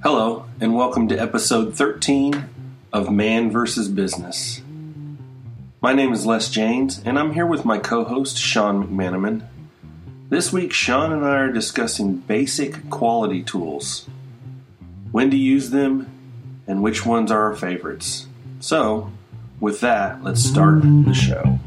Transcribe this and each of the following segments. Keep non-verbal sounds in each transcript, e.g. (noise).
Hello, and welcome to episode 13 of Man vs. Business. My name is Les Janes, and I'm here with my co host, Sean McManaman. This week, Sean and I are discussing basic quality tools, when to use them, and which ones are our favorites. So, with that, let's start the show.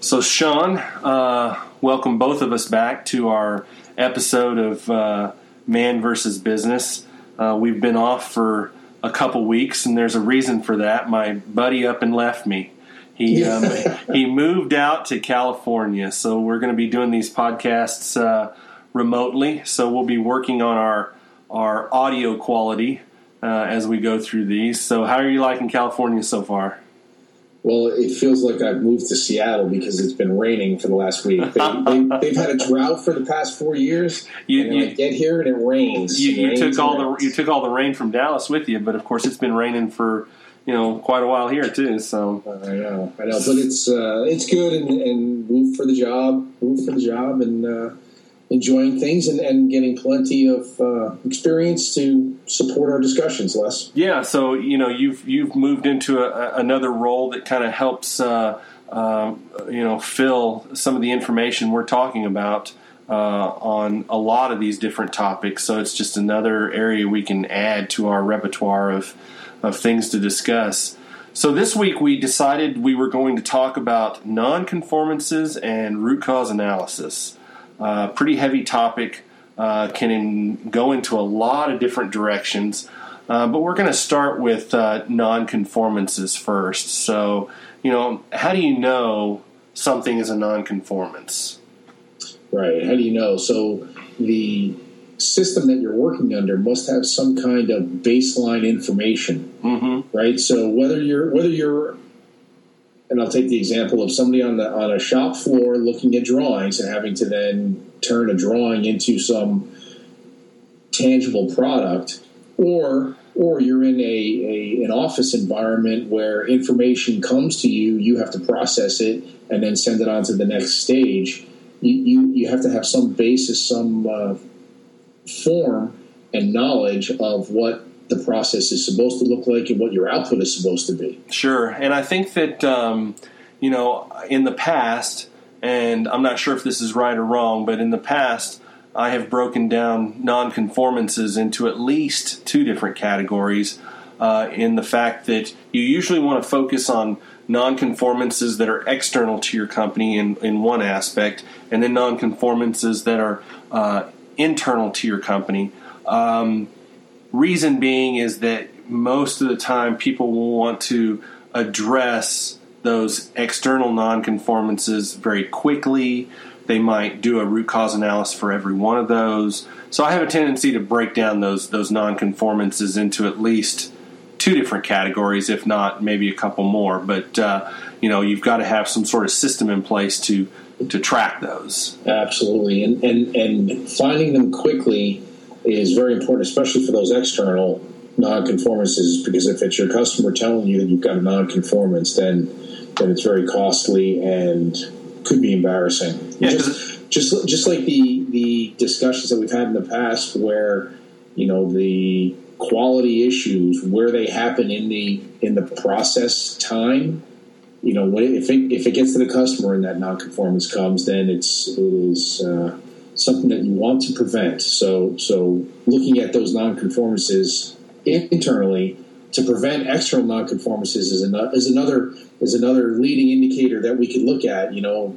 So, Sean, uh, welcome both of us back to our episode of uh, Man versus Business. Uh, we've been off for a couple weeks, and there's a reason for that. My buddy up and left me. He um, (laughs) he moved out to California, so we're going to be doing these podcasts uh, remotely. So we'll be working on our our audio quality uh, as we go through these. So, how are you liking California so far? Well, it feels like I've moved to Seattle because it's been raining for the last week. They, have (laughs) had a drought for the past four years. You, you I get here and it rains. You, you rains took all rains. the you took all the rain from Dallas with you, but of course it's been raining for you know quite a while here too. So I know, I know, but it's uh, it's good and, and move for the job, move for the job, and. Uh, enjoying things and, and getting plenty of uh, experience to support our discussions. Les. Yeah, so you know you've you've moved into a, another role that kind of helps uh, um, you know fill some of the information we're talking about. Uh, on a lot of these different topics, so it's just another area we can add to our repertoire of of things to discuss. So this week we decided we were going to talk about nonconformances and root cause analysis. Uh, pretty heavy topic, uh, can in, go into a lot of different directions. Uh, but we're going to start with uh, nonconformances first. So, you know, how do you know something is a nonconformance? Right. How do you know? So the system that you're working under must have some kind of baseline information, mm-hmm. right? So whether you're whether you're and I'll take the example of somebody on the on a shop floor looking at drawings and having to then turn a drawing into some tangible product, or or you're in a, a an office environment where information comes to you, you have to process it and then send it on to the next stage. You you, you have to have some basis, some uh, form and knowledge of what the process is supposed to look like and what your output is supposed to be. Sure, and I think that um, you know in the past, and I'm not sure if this is right or wrong, but in the past. I have broken down nonconformances into at least two different categories. Uh, in the fact that you usually want to focus on nonconformances that are external to your company in, in one aspect, and then nonconformances that are uh, internal to your company. Um, Reason being is that most of the time people will want to address those external nonconformances very quickly. They might do a root cause analysis for every one of those. So I have a tendency to break down those those nonconformances into at least two different categories, if not maybe a couple more. But uh, you know, you've got to have some sort of system in place to to track those. Absolutely, and and and finding them quickly is very important, especially for those external nonconformances, because if it's your customer telling you that you've got a nonconformance, then then it's very costly and could be embarrassing. Yeah, just, just just like the the discussions that we've had in the past, where you know the quality issues where they happen in the in the process time. You know, if it, if it gets to the customer and that nonconformance comes, then it's it is. Uh, something that you want to prevent. So, so looking at those nonconformances internally to prevent external nonconformances is another is another is another leading indicator that we could look at. You know,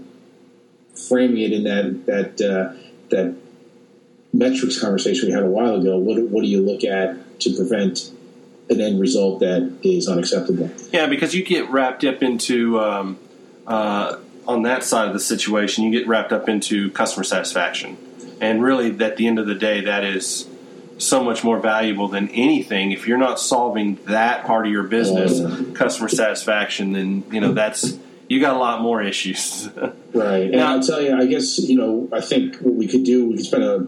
framing it in that that uh, that metrics conversation we had a while ago. What what do you look at to prevent an end result that is unacceptable? Yeah, because you get wrapped up into. Um, uh, on that side of the situation, you get wrapped up into customer satisfaction. And really, at the end of the day, that is so much more valuable than anything. If you're not solving that part of your business, mm-hmm. customer satisfaction, then you know that's you got a lot more issues. (laughs) right. And now, I'll tell you, I guess you know, I think what we could do, we could spend a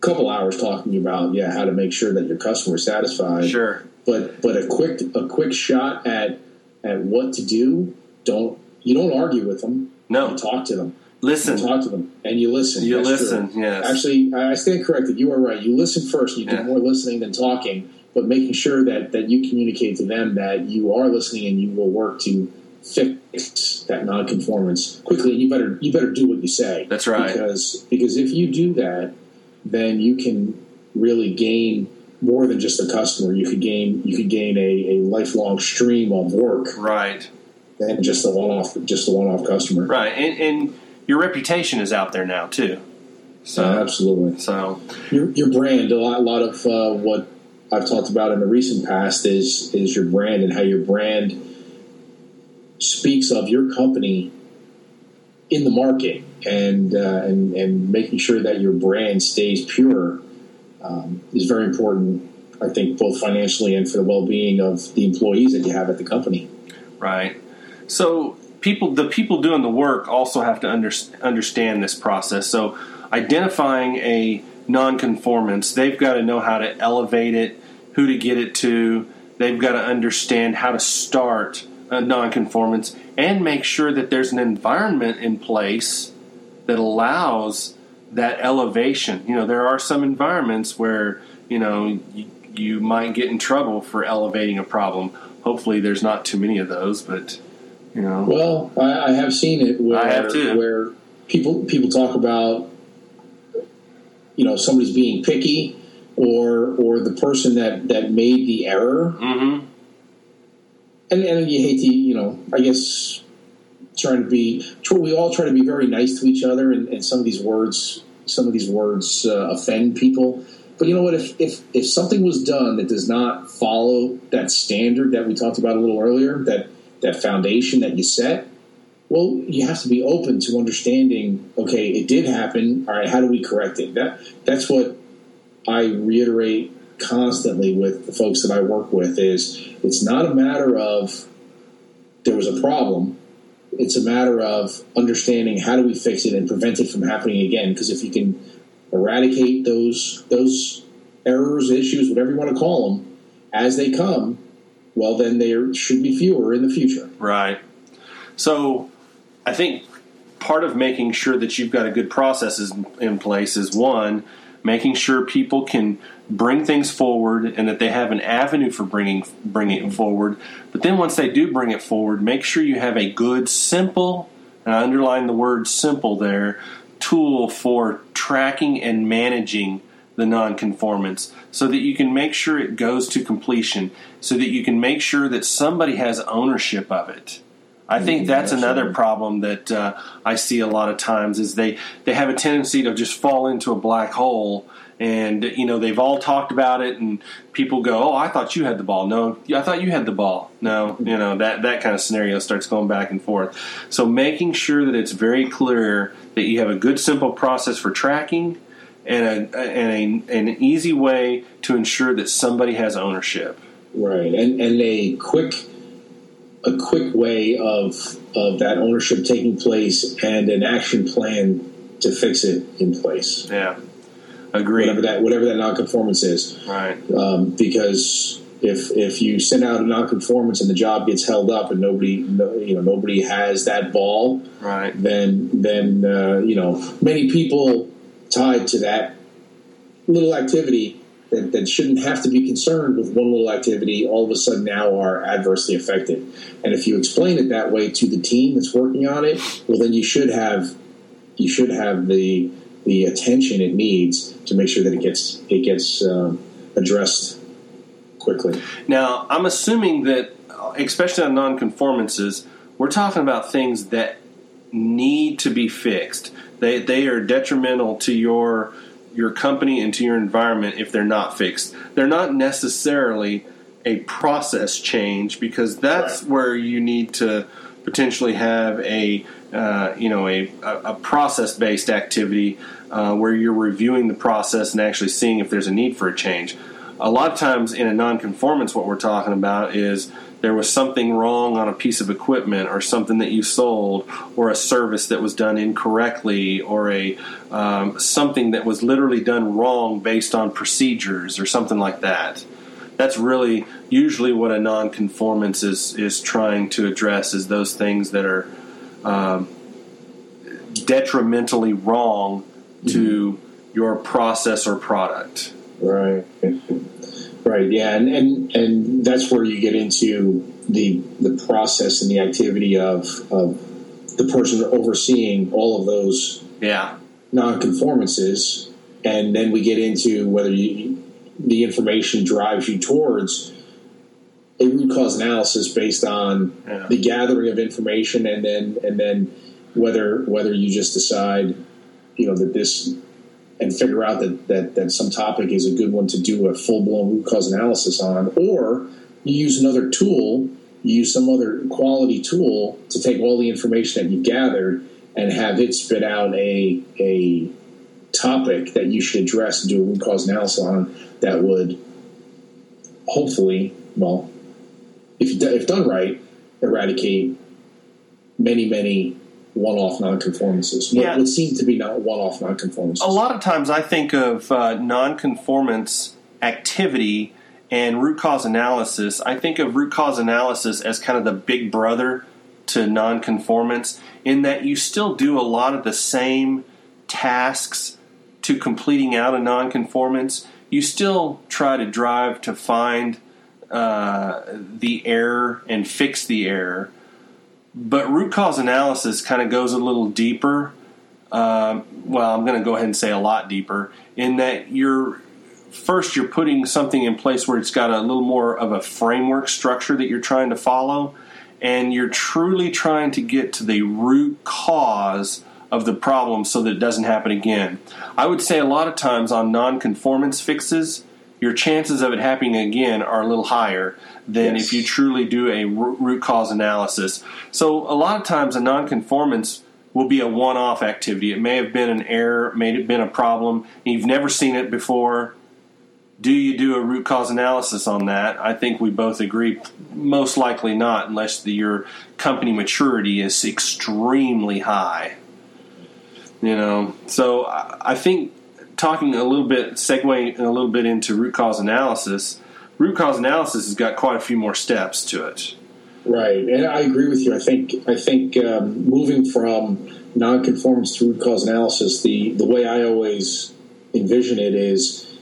couple hours talking about yeah how to make sure that your customer is satisfied. Sure. But but a quick a quick shot at at what to do. Don't you don't argue with them. No, you talk to them. listen. You talk to them and you listen. You That's listen, true. yes. Actually, I stand corrected. You are right. You listen first. You do Yeah. more listening than talking, but making sure that that you communicate to them that you are listening and you will work to fix that nonconformance quickly. And you better you better do what you say. That's right. Because because if you do that, then you can really gain more than just a customer. You could gain you could gain a, a lifelong stream of work Right, than just the one off just a one off customer. right, and, and your reputation is out there now too. So So, absolutely. so Your, your brand, a lot, a lot of uh, what I've talked about in the recent past is is your brand and how your brand speaks of your company in the market and uh, and and making sure that your brand stays pure um, is very important. I think both financially and for the well being of the employees that you have at the company. right. So people, the people doing the work also have to under, understand this process. So identifying a nonconformance, they've got to know how to elevate it, who to get it to. They've got to understand how to start a nonconformance and make sure that there's an environment in place that allows that elevation. You know, there are some environments where, you know, you, you might get in trouble for elevating a problem. Hopefully, there's not too many of those, but, you know. Well, I, I have seen it where I have too. where people people talk about you know somebody's being picky or or the person that that made the error Mm-hmm. and and you hate to you know I guess trying to be we all try to be very nice to each other and, and some of these words some of these words uh, offend people but you know what if, if if something was done that does not follow that standard that we talked about a little earlier that that foundation that you set well you have to be open to understanding okay it did happen. All right how do we correct it? That that's what i reiterate constantly with the folks that i work with is it's not a matter of there was a problem. It's a matter of understanding how do we fix it and prevent it from happening again. Because if you can eradicate those those errors issues whatever you want to call them as they come well then there should be fewer in the future Right. So I think part of making sure that you've got a good processes in place is one, making sure people can bring things forward and that they have an avenue for bringing bringing it forward. But then once they do bring it forward, make sure you have a good, simple, and I underline the word simple there, tool for tracking and managing the nonconformance so that you can make sure it goes to completion, so that you can make sure that somebody has ownership of it. I think that's another absolutely. problem that uh, I see a lot of times is they, they have a tendency to just fall into a black hole and you know they've all talked about it and people go oh I thought you had the ball no I thought you had the ball no you know that that kind of scenario starts going back and forth so making sure that it's very clear that you have a good simple process for tracking and a, and a, an easy way to ensure that somebody has ownership. Right and and a quick a quick way of of that ownership taking place and an action plan to fix it in place. Yeah agree. whatever that whatever that nonconformance is. Right. Um, because if if you send out a nonconformance and the job gets held up and nobody no, you know nobody has that ball right. then then uh, you know many people tied to that little activity that, that shouldn't have to be concerned with one little activity all of a sudden now are adversely affected and if you explain it that way to the team that's working on it well then you should have you should have the the attention it needs to make sure that it gets it gets um, addressed quickly Now, I'm assuming that, especially on nonconformances, we're talking about things that need to be fixed. They they are detrimental to your your company and to your environment if they're not fixed. They're not necessarily a process change because that's Right. where you need to potentially have a uh, you know a, a process based activity uh, where you're reviewing the process and actually seeing if there's a need for a change. A lot of times in a nonconformance, what we're talking about is there was something wrong on a piece of equipment or something that you sold or a service that was done incorrectly or a um, something that was literally done wrong based on procedures or something like that that's really usually what a nonconformance is is trying to address is those things that are um, detrimentally wrong to your process or product. Right. Right. Yeah, and, and and that's where you get into the the process and the activity of of the person overseeing all of those Yeah. nonconformances, and then we get into whether you, the information drives you towards a root cause analysis based on Yeah. the gathering of information, and then and then whether whether you just decide, you know, that this and figure out that that that some topic is a good one to do a full blown root cause analysis on, or you use another tool, you use some other quality tool to take all the information that you've gathered and have it spit out a a topic that you should address and do a root cause analysis on that would hopefully, well, if if done right, eradicate many many one-off nonconformances. What Yeah. would seem to be not one-off nonconformances. A lot of times I think of uh, nonconformance activity and root cause analysis. I think of root cause analysis as kind of the big brother to nonconformance in that you still do a lot of the same tasks to completing out a nonconformance. You still try to drive to find uh, the error and fix the error. But root cause analysis kind of goes a little deeper um, well, I'm going to go ahead and say a lot deeper in that you're first you're putting something in place where it's got a little more of a framework structure that you're trying to follow, and you're truly trying to get to the root cause of the problem so that it doesn't happen again. I would say a lot of times on non-conformance fixes, your chances of it happening again are a little higher than Yes. if you truly do a root cause analysis. So a lot of times a non-conformance will be a one-off activity. It may have been an error, may have been a problem, and you've never seen it before. Do you do a root cause analysis on that? I think we both agree, most likely not, unless the, your company maturity is extremely high. You know, so I I think talking a little bit, segueing a little bit into root cause analysis. Root cause analysis has got quite a few more steps to it. Right, and I agree with you. I think I think um, moving from nonconformance to root cause analysis, the the way I always envision it is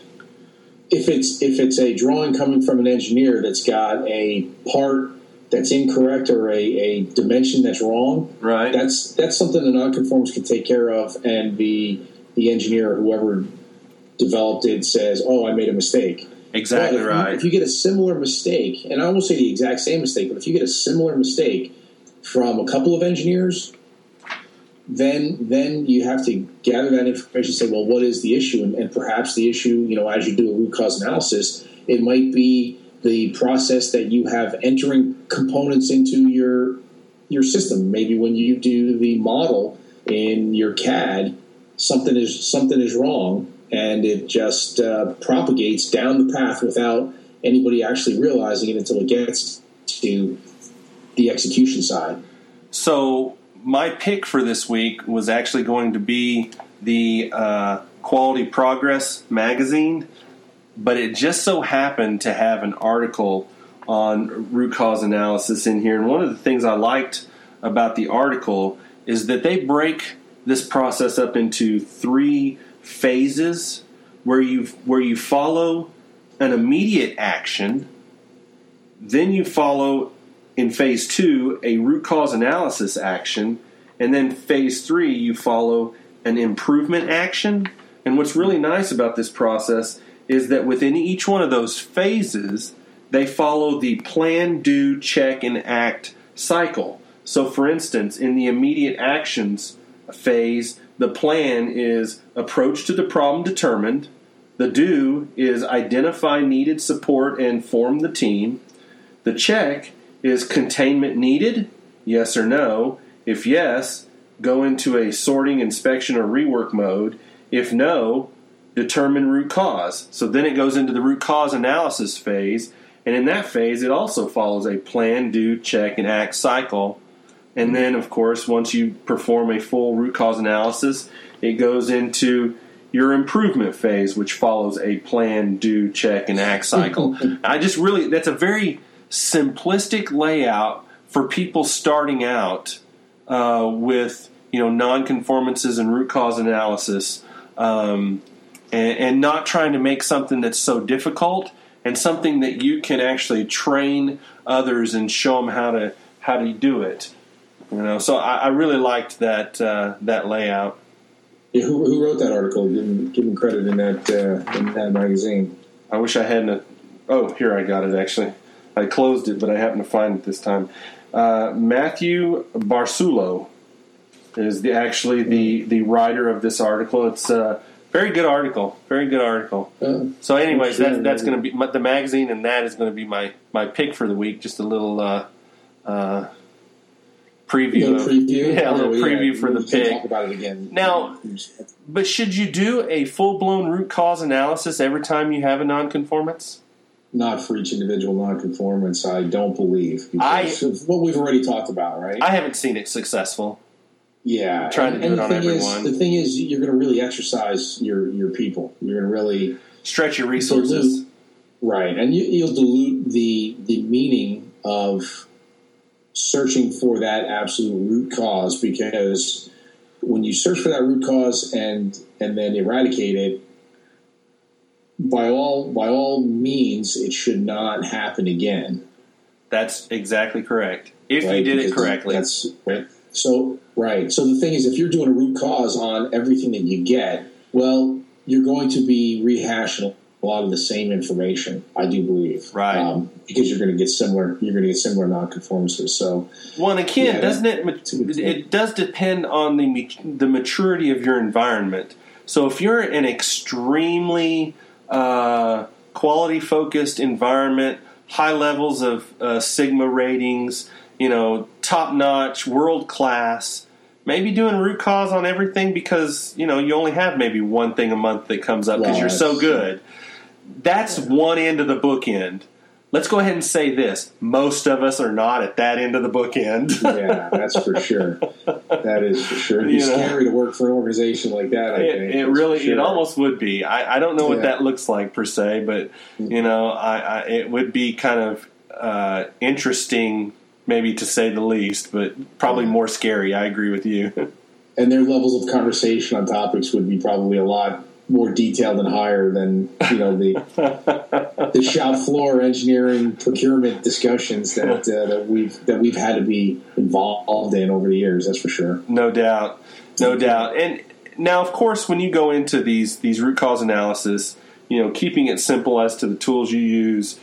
if it's if it's a drawing coming from an engineer that's got a part that's incorrect or a, a dimension that's wrong, Right. that's that's something the nonconformance can take care of, and the the engineer or whoever developed it says, "Oh, I made a mistake." exactly if right. You, if you get a similar mistake, and I won't say the exact same mistake, but if you get a similar mistake from a couple of engineers, then then you have to gather that information. Say, well, what is the issue? And, and perhaps the issue, you know, as you do a root cause analysis, it might be the process that you have entering components into your your system. Maybe when you do the model in your CAD, something is something is wrong, and it just uh, propagates down the path without anybody actually realizing it until it gets to the execution side. So my pick for this week was actually going to be the uh, Quality Progress magazine, but it just so happened to have an article on root cause analysis in here. And one of the things I liked about the article is that they break this process up into three phases where you where you follow an immediate action, then you follow in phase two a root cause analysis action, and then phase three you follow an improvement action. And what's really nice about this process is that within each one of those phases, they follow the plan, do, check, and act cycle. So, for instance, in the immediate actions phase, the plan is approach to the problem determined. The do is identify needed support and form the team. The check is containment needed? Yes or no? If yes, go into a sorting, inspection, or rework mode. If no, determine root cause. So then it goes into the root cause analysis phase. And in that phase, it also follows a plan, do, check, and act cycle. And then, of course, once you perform a full root cause analysis, it goes into your improvement phase, which follows a plan, do, check, and act cycle. (laughs) I just really, that's a very simplistic layout for people starting out uh, with you know nonconformances and root cause analysis, um, and, and not trying to make something that's so difficult and something that you can actually train others and show them how to how to do it. You know, so I, I really liked that uh, that layout. Yeah, who, who wrote that article? Give him, give him credit in that uh, in that magazine. I wish I hadn't. Oh, here I got it. Actually, I closed it, but I happened to find it this time. Uh, Matthew Barsalou is the, actually the the writer of this article. It's a very good article. Very good article. Uh, So, anyways, sure, that, that's going to be my, the magazine, and that is going to be my my pick for the week. Just a little uh, uh, preview. of- preview. Yeah, a little Oh, preview for the pick. Talk about it again Now- (laughs) But should you do a full blown root cause analysis every time you have a nonconformance? not for each individual nonconformance. I don't believe I- what we've already talked about, right? I haven't seen it successful. yeah, trying to and, do it on everyone. Is, the thing is, you're going to really exercise your your people. You're going to really Stretch your resources. dilute- right, and you, you'll dilute the the meaning of searching for that absolute root cause because when you search for that root cause and and then eradicate it by all by all means it should not happen again That's exactly correct. If you right? did it correctly. that's right so right so the thing is if you're doing a root cause on everything that you get well you're going to be rehashing a lot of the same information i do believe Right. um, because you're going to get similar you're going to get similar nonconformances so Well, and again, Yeah, doesn't it? that's a good point. It does depend on the the maturity of your environment. So if you're an extremely uh, quality focused environment, high levels of uh, sigma ratings, you know, top notch, world class. Maybe doing root cause on everything because you know you only have maybe one thing a month that comes up because Well, you're so good. That's one end of the bookend. Let's go ahead and say this: most of us are not at that end of the bookend. yeah that's for sure that is for sure it'd be You know. scary to work for an organization like that I It, think. it really, sure. it almost would be. I, I don't know what Yeah. that looks like per se, but you know, I, I it would be kind of uh, interesting, maybe to say the least, but probably more scary. I agree with you. (laughs) and their levels of conversation on topics would be probably a lot more detailed and higher than you know the the (laughs) shop floor engineering procurement discussions that uh, that we've that we've had to be involved in over the years. That's for sure. No doubt, no doubt. And now, of course, when you go into these these root cause analysis, you know, keeping it simple as to the tools you use,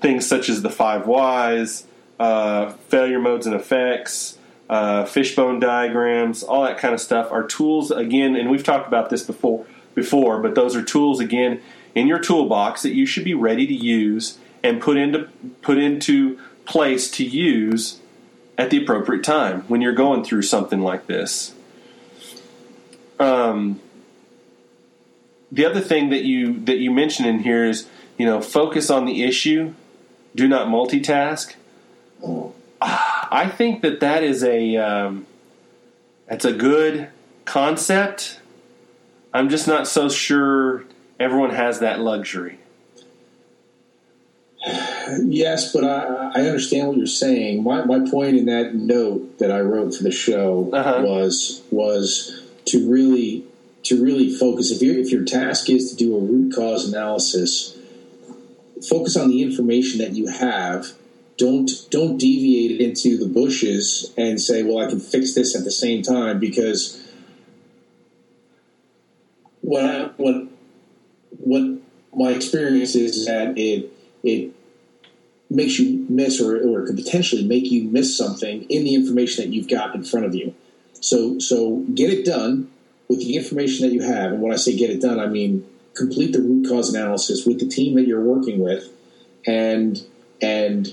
things such as the five whys, uh, failure modes and effects, uh, fishbone diagrams, all that kind of stuff are tools again. And we've talked about this before, before, but those are tools again in your toolbox that you should be ready to use and put into put into place to use at the appropriate time when you're going through something like this. Um, the other thing that you that you mentioned in here is you know focus on the issue, do not multitask. I think that that is a um, that's a good concept. I'm just not so sure everyone has that luxury. Yes, but I, I understand what you're saying. My, my point in that note that I wrote for the show Uh-huh. was was to really to really focus. If your if your task is to do a root cause analysis, focus on the information that you have. Don't don't deviate into the bushes and say, "Well, I can fix this at the same time," because what I, what what my experience is is that it it makes you miss or, or could potentially make you miss something in the information that you've got in front of you. So so get it done with the information that you have. And when I say get it done, I mean complete the root cause analysis with the team that you're working with and and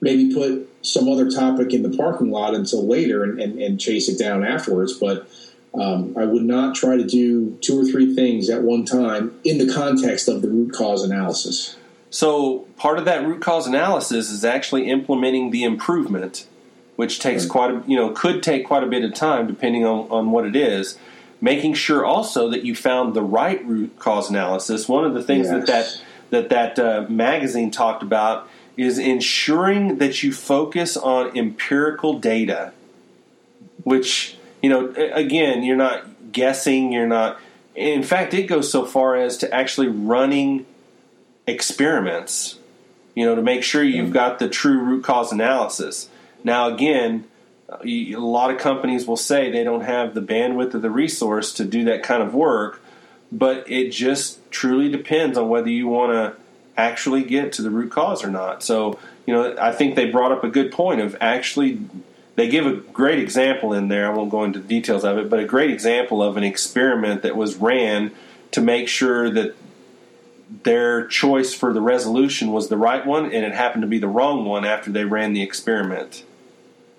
maybe put some other topic in the parking lot until later and, and, and chase it down afterwards. But um, I would not try to do two or three things at one time in the context of the root cause analysis. So part of that root cause analysis is actually implementing the improvement, which takes Right. quite a you know could take quite a bit of time depending on, on what it is. Making sure also that you found the right root cause analysis. One of the things that that that, that uh, magazine talked about is ensuring that you focus on empirical data. which you know again you're not guessing, you're not. In fact, it goes so far as to actually running experiments, you know, to make sure you've got the true root cause analysis. Now, again, uh, a lot of companies will say they don't have the bandwidth or the resource to do that kind of work, but it just truly depends on whether you want to actually get to the root cause or not. So, you know, I think they brought up a good point of actually they give a great example in there. I won't go into details of it, but a great example of an experiment that was ran to make sure that their choice for the resolution was the right one and it happened to be the wrong one after they ran the experiment.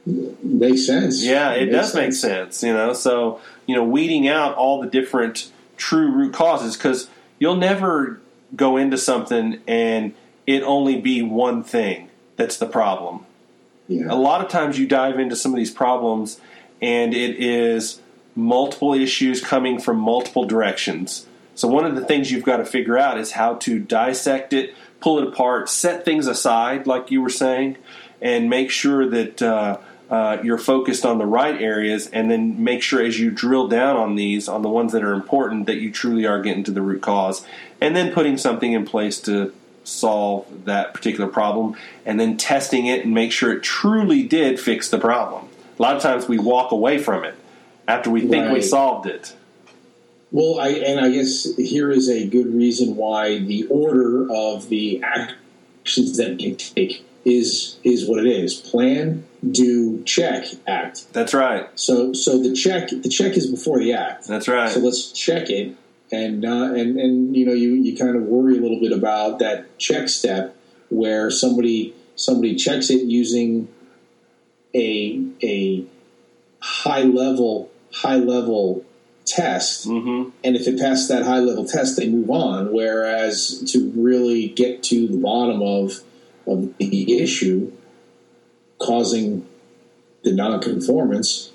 Makes sense. Yeah, it, Makes does make sense, you know. So, you know, weeding out all the different true root causes because you'll never go into something and it only be one thing that's the problem. Yeah. A lot of times you dive into some of these problems and it is multiple issues coming from multiple directions. So, one of the things you've got to figure out is how to dissect it, pull it apart, set things aside, like you were saying, and make sure that uh, uh, you're focused on the right areas, and then make sure as you drill down on these, on the ones that are important, that you truly are getting to the root cause, and then putting something in place to solve that particular problem, and then testing it and make sure it truly did fix the problem. A lot of times we walk away from it after we think we solved it. Well, I, and I guess here is a good reason why the order of the actions that you take is is what it is: plan, do, check, act. That's right. So, so the check the check is before the act. That's right. So let's check it, and uh, and and you know you you kind of worry a little bit about that check step where somebody somebody checks it using a a high level high level test, hmm and if it passes that high level test, they move on. Whereas to really get to the bottom of of the issue causing the nonconformance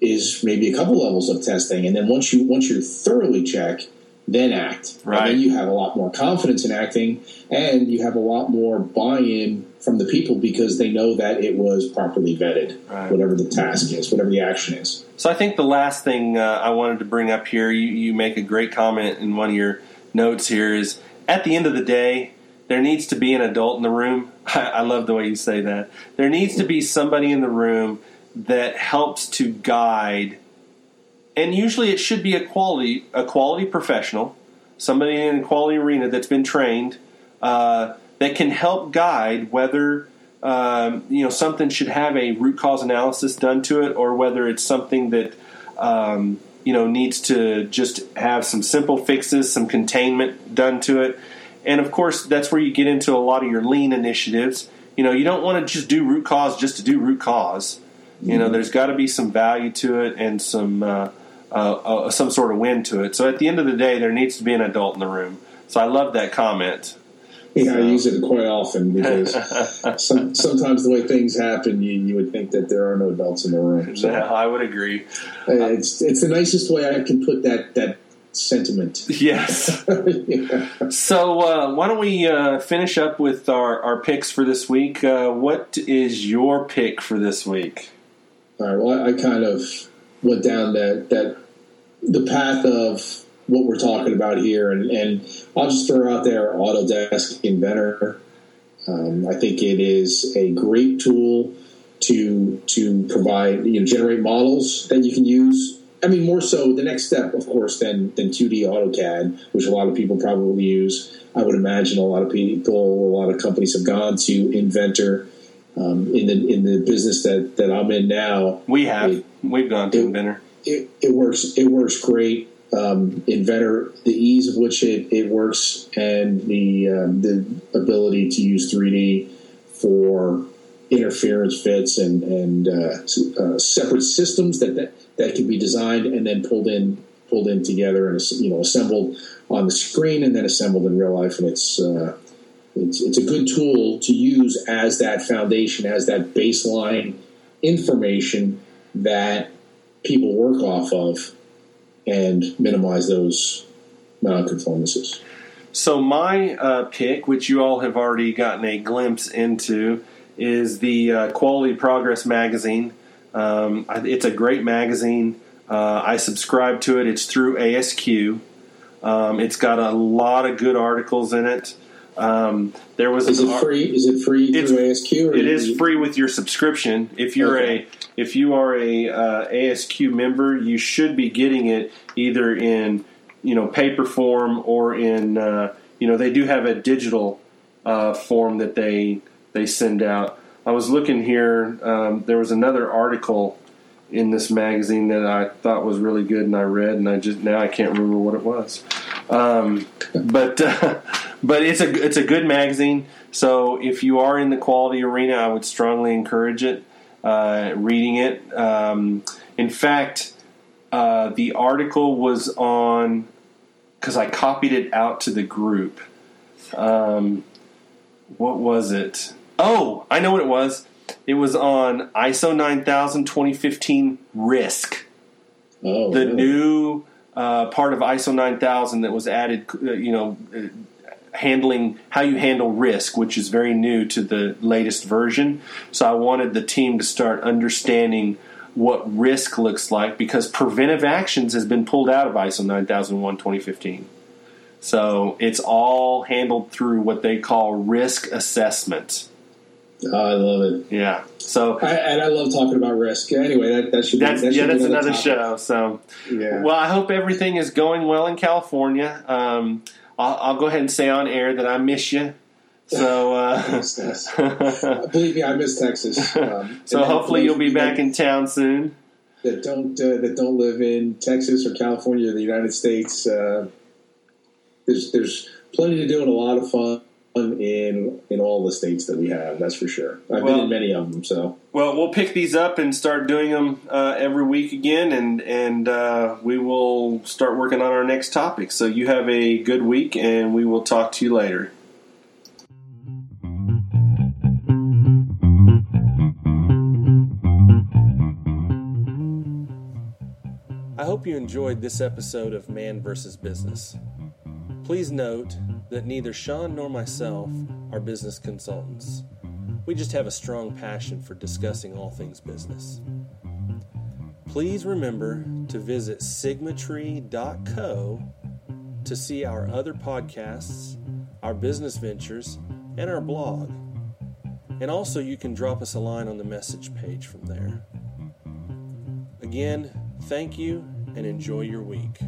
is maybe a couple levels of testing, and then once you once you thoroughly check, then act. Right. And then you have a lot more confidence in acting, and you have a lot more buy-in from the people because they know that it was properly vetted, Right. whatever the task is, whatever the action is. So I think the last thing uh, I wanted to bring up here, you, you make a great comment in one of your notes here, is at the end of the day, there needs to be an adult in the room. I, (laughs) I love the way you say that. There needs to be somebody in the room that helps to guide, and usually it should be a quality a quality professional, somebody in a quality arena that's been trained uh, that can help guide whether um, you know something should have a root cause analysis done to it, or whether it's something that um, you know needs to just have some simple fixes, some containment done to it. And of course, that's where you get into a lot of your lean initiatives. You know, you don't want to just do root cause just to do root cause. You know, there's got to be some value to it and some uh, uh, uh, some sort of win to it. So at the end of the day, there needs to be an adult in the room. So I love that comment. Yeah, I use it quite often because (laughs) some, sometimes the way things happen, you, you would think that there are no adults in the room. So Yeah, I would agree. uh, it's it's the nicest way I can put that that sentiment. Yes. (laughs) Yeah. So uh, why don't we uh, finish up with our, our picks for this week? Uh, what is your pick for this week? All right. Well, I, I kind of went down that that the path of what we're talking about here, and, and I'll just throw out there Autodesk Inventor. Um, I think it is a great tool to to provide you know generate models that you can use. I mean, more so the next step, of course, than than 2D AutoCAD, which a lot of people probably use. I would imagine a lot of people, a lot of companies have gone to Inventor. Um, in the in the business that, that I'm in now, We have. It- We've gone to it- Inventor. it, it works it works great. Um, Inventor, the ease of which it, it works, and the um, the ability to use 3D for interference fits and and uh, uh, separate systems that, that that can be designed and then pulled in pulled in together and you know assembled on the screen and then assembled in real life, and it's uh, it's it's a good tool to use as that foundation, as that baseline information that people work off of and minimize those nonconformances. So my uh, pick, which you all have already gotten a glimpse into, is the uh, Quality Progress magazine. Um, it's a great magazine. Uh, I subscribe to it. It's through ASQ. Um, it's got a lot of good articles in it. Um, there was is it free? Is it free through ASQ? it is free with your subscription. If you're okay. a if you are a uh, ASQ member, you should be getting it either in you know paper form or in uh, you know they do have a digital uh, form that they they send out. I was looking here. Um, there was another article in this magazine that I thought was really good, and I read, and I just now I can't remember what it was. Um, but uh, but it's a it's a good magazine. So if you are in the quality arena, I would strongly encourage it. Uh, reading it. Um, in fact, uh, the article was on because I copied it out to the group. Um, what was it? Oh, I know what it was. It was on ISO 9000 2015 risk. Oh, the really? new uh, part of ISO 9000 that was added, uh, you know, uh, handling how you handle risk, which is very new to the latest version. So I wanted the team to start understanding what risk looks like because preventive actions has been pulled out of ISO 9001 2015. So it's all handled through what they call risk assessment. Oh, I love it. Yeah. So I, and I love talking about risk. Anyway, that, that should be, that's that yeah, that's another topic. show. So yeah. Well, I hope everything is going well in California. Um, I'll, I'll, go ahead and say on air that I miss you. So uh, (laughs) believe me, I miss Texas. Um, so hopefully you'll be back in town soon. That don't uh, that don't live in Texas or California or the United States. Uh, there's there's plenty to do and a lot of fun in in all the states that we have. That's for sure. I've well, been in many of them. So well, we'll pick these up and start doing them uh, every week again, and and uh, we will start working on our next topic. So you have a good week, and we will talk to you later. I hope you enjoyed this episode of Man vs. Business. Please note that neither Sean nor myself are business consultants. We just have a strong passion for discussing all things business. Please remember to visit sigmatree.co to see our other podcasts, our business ventures, and our blog. And also, you can drop us a line on the message page from there. Again, thank you and enjoy your week.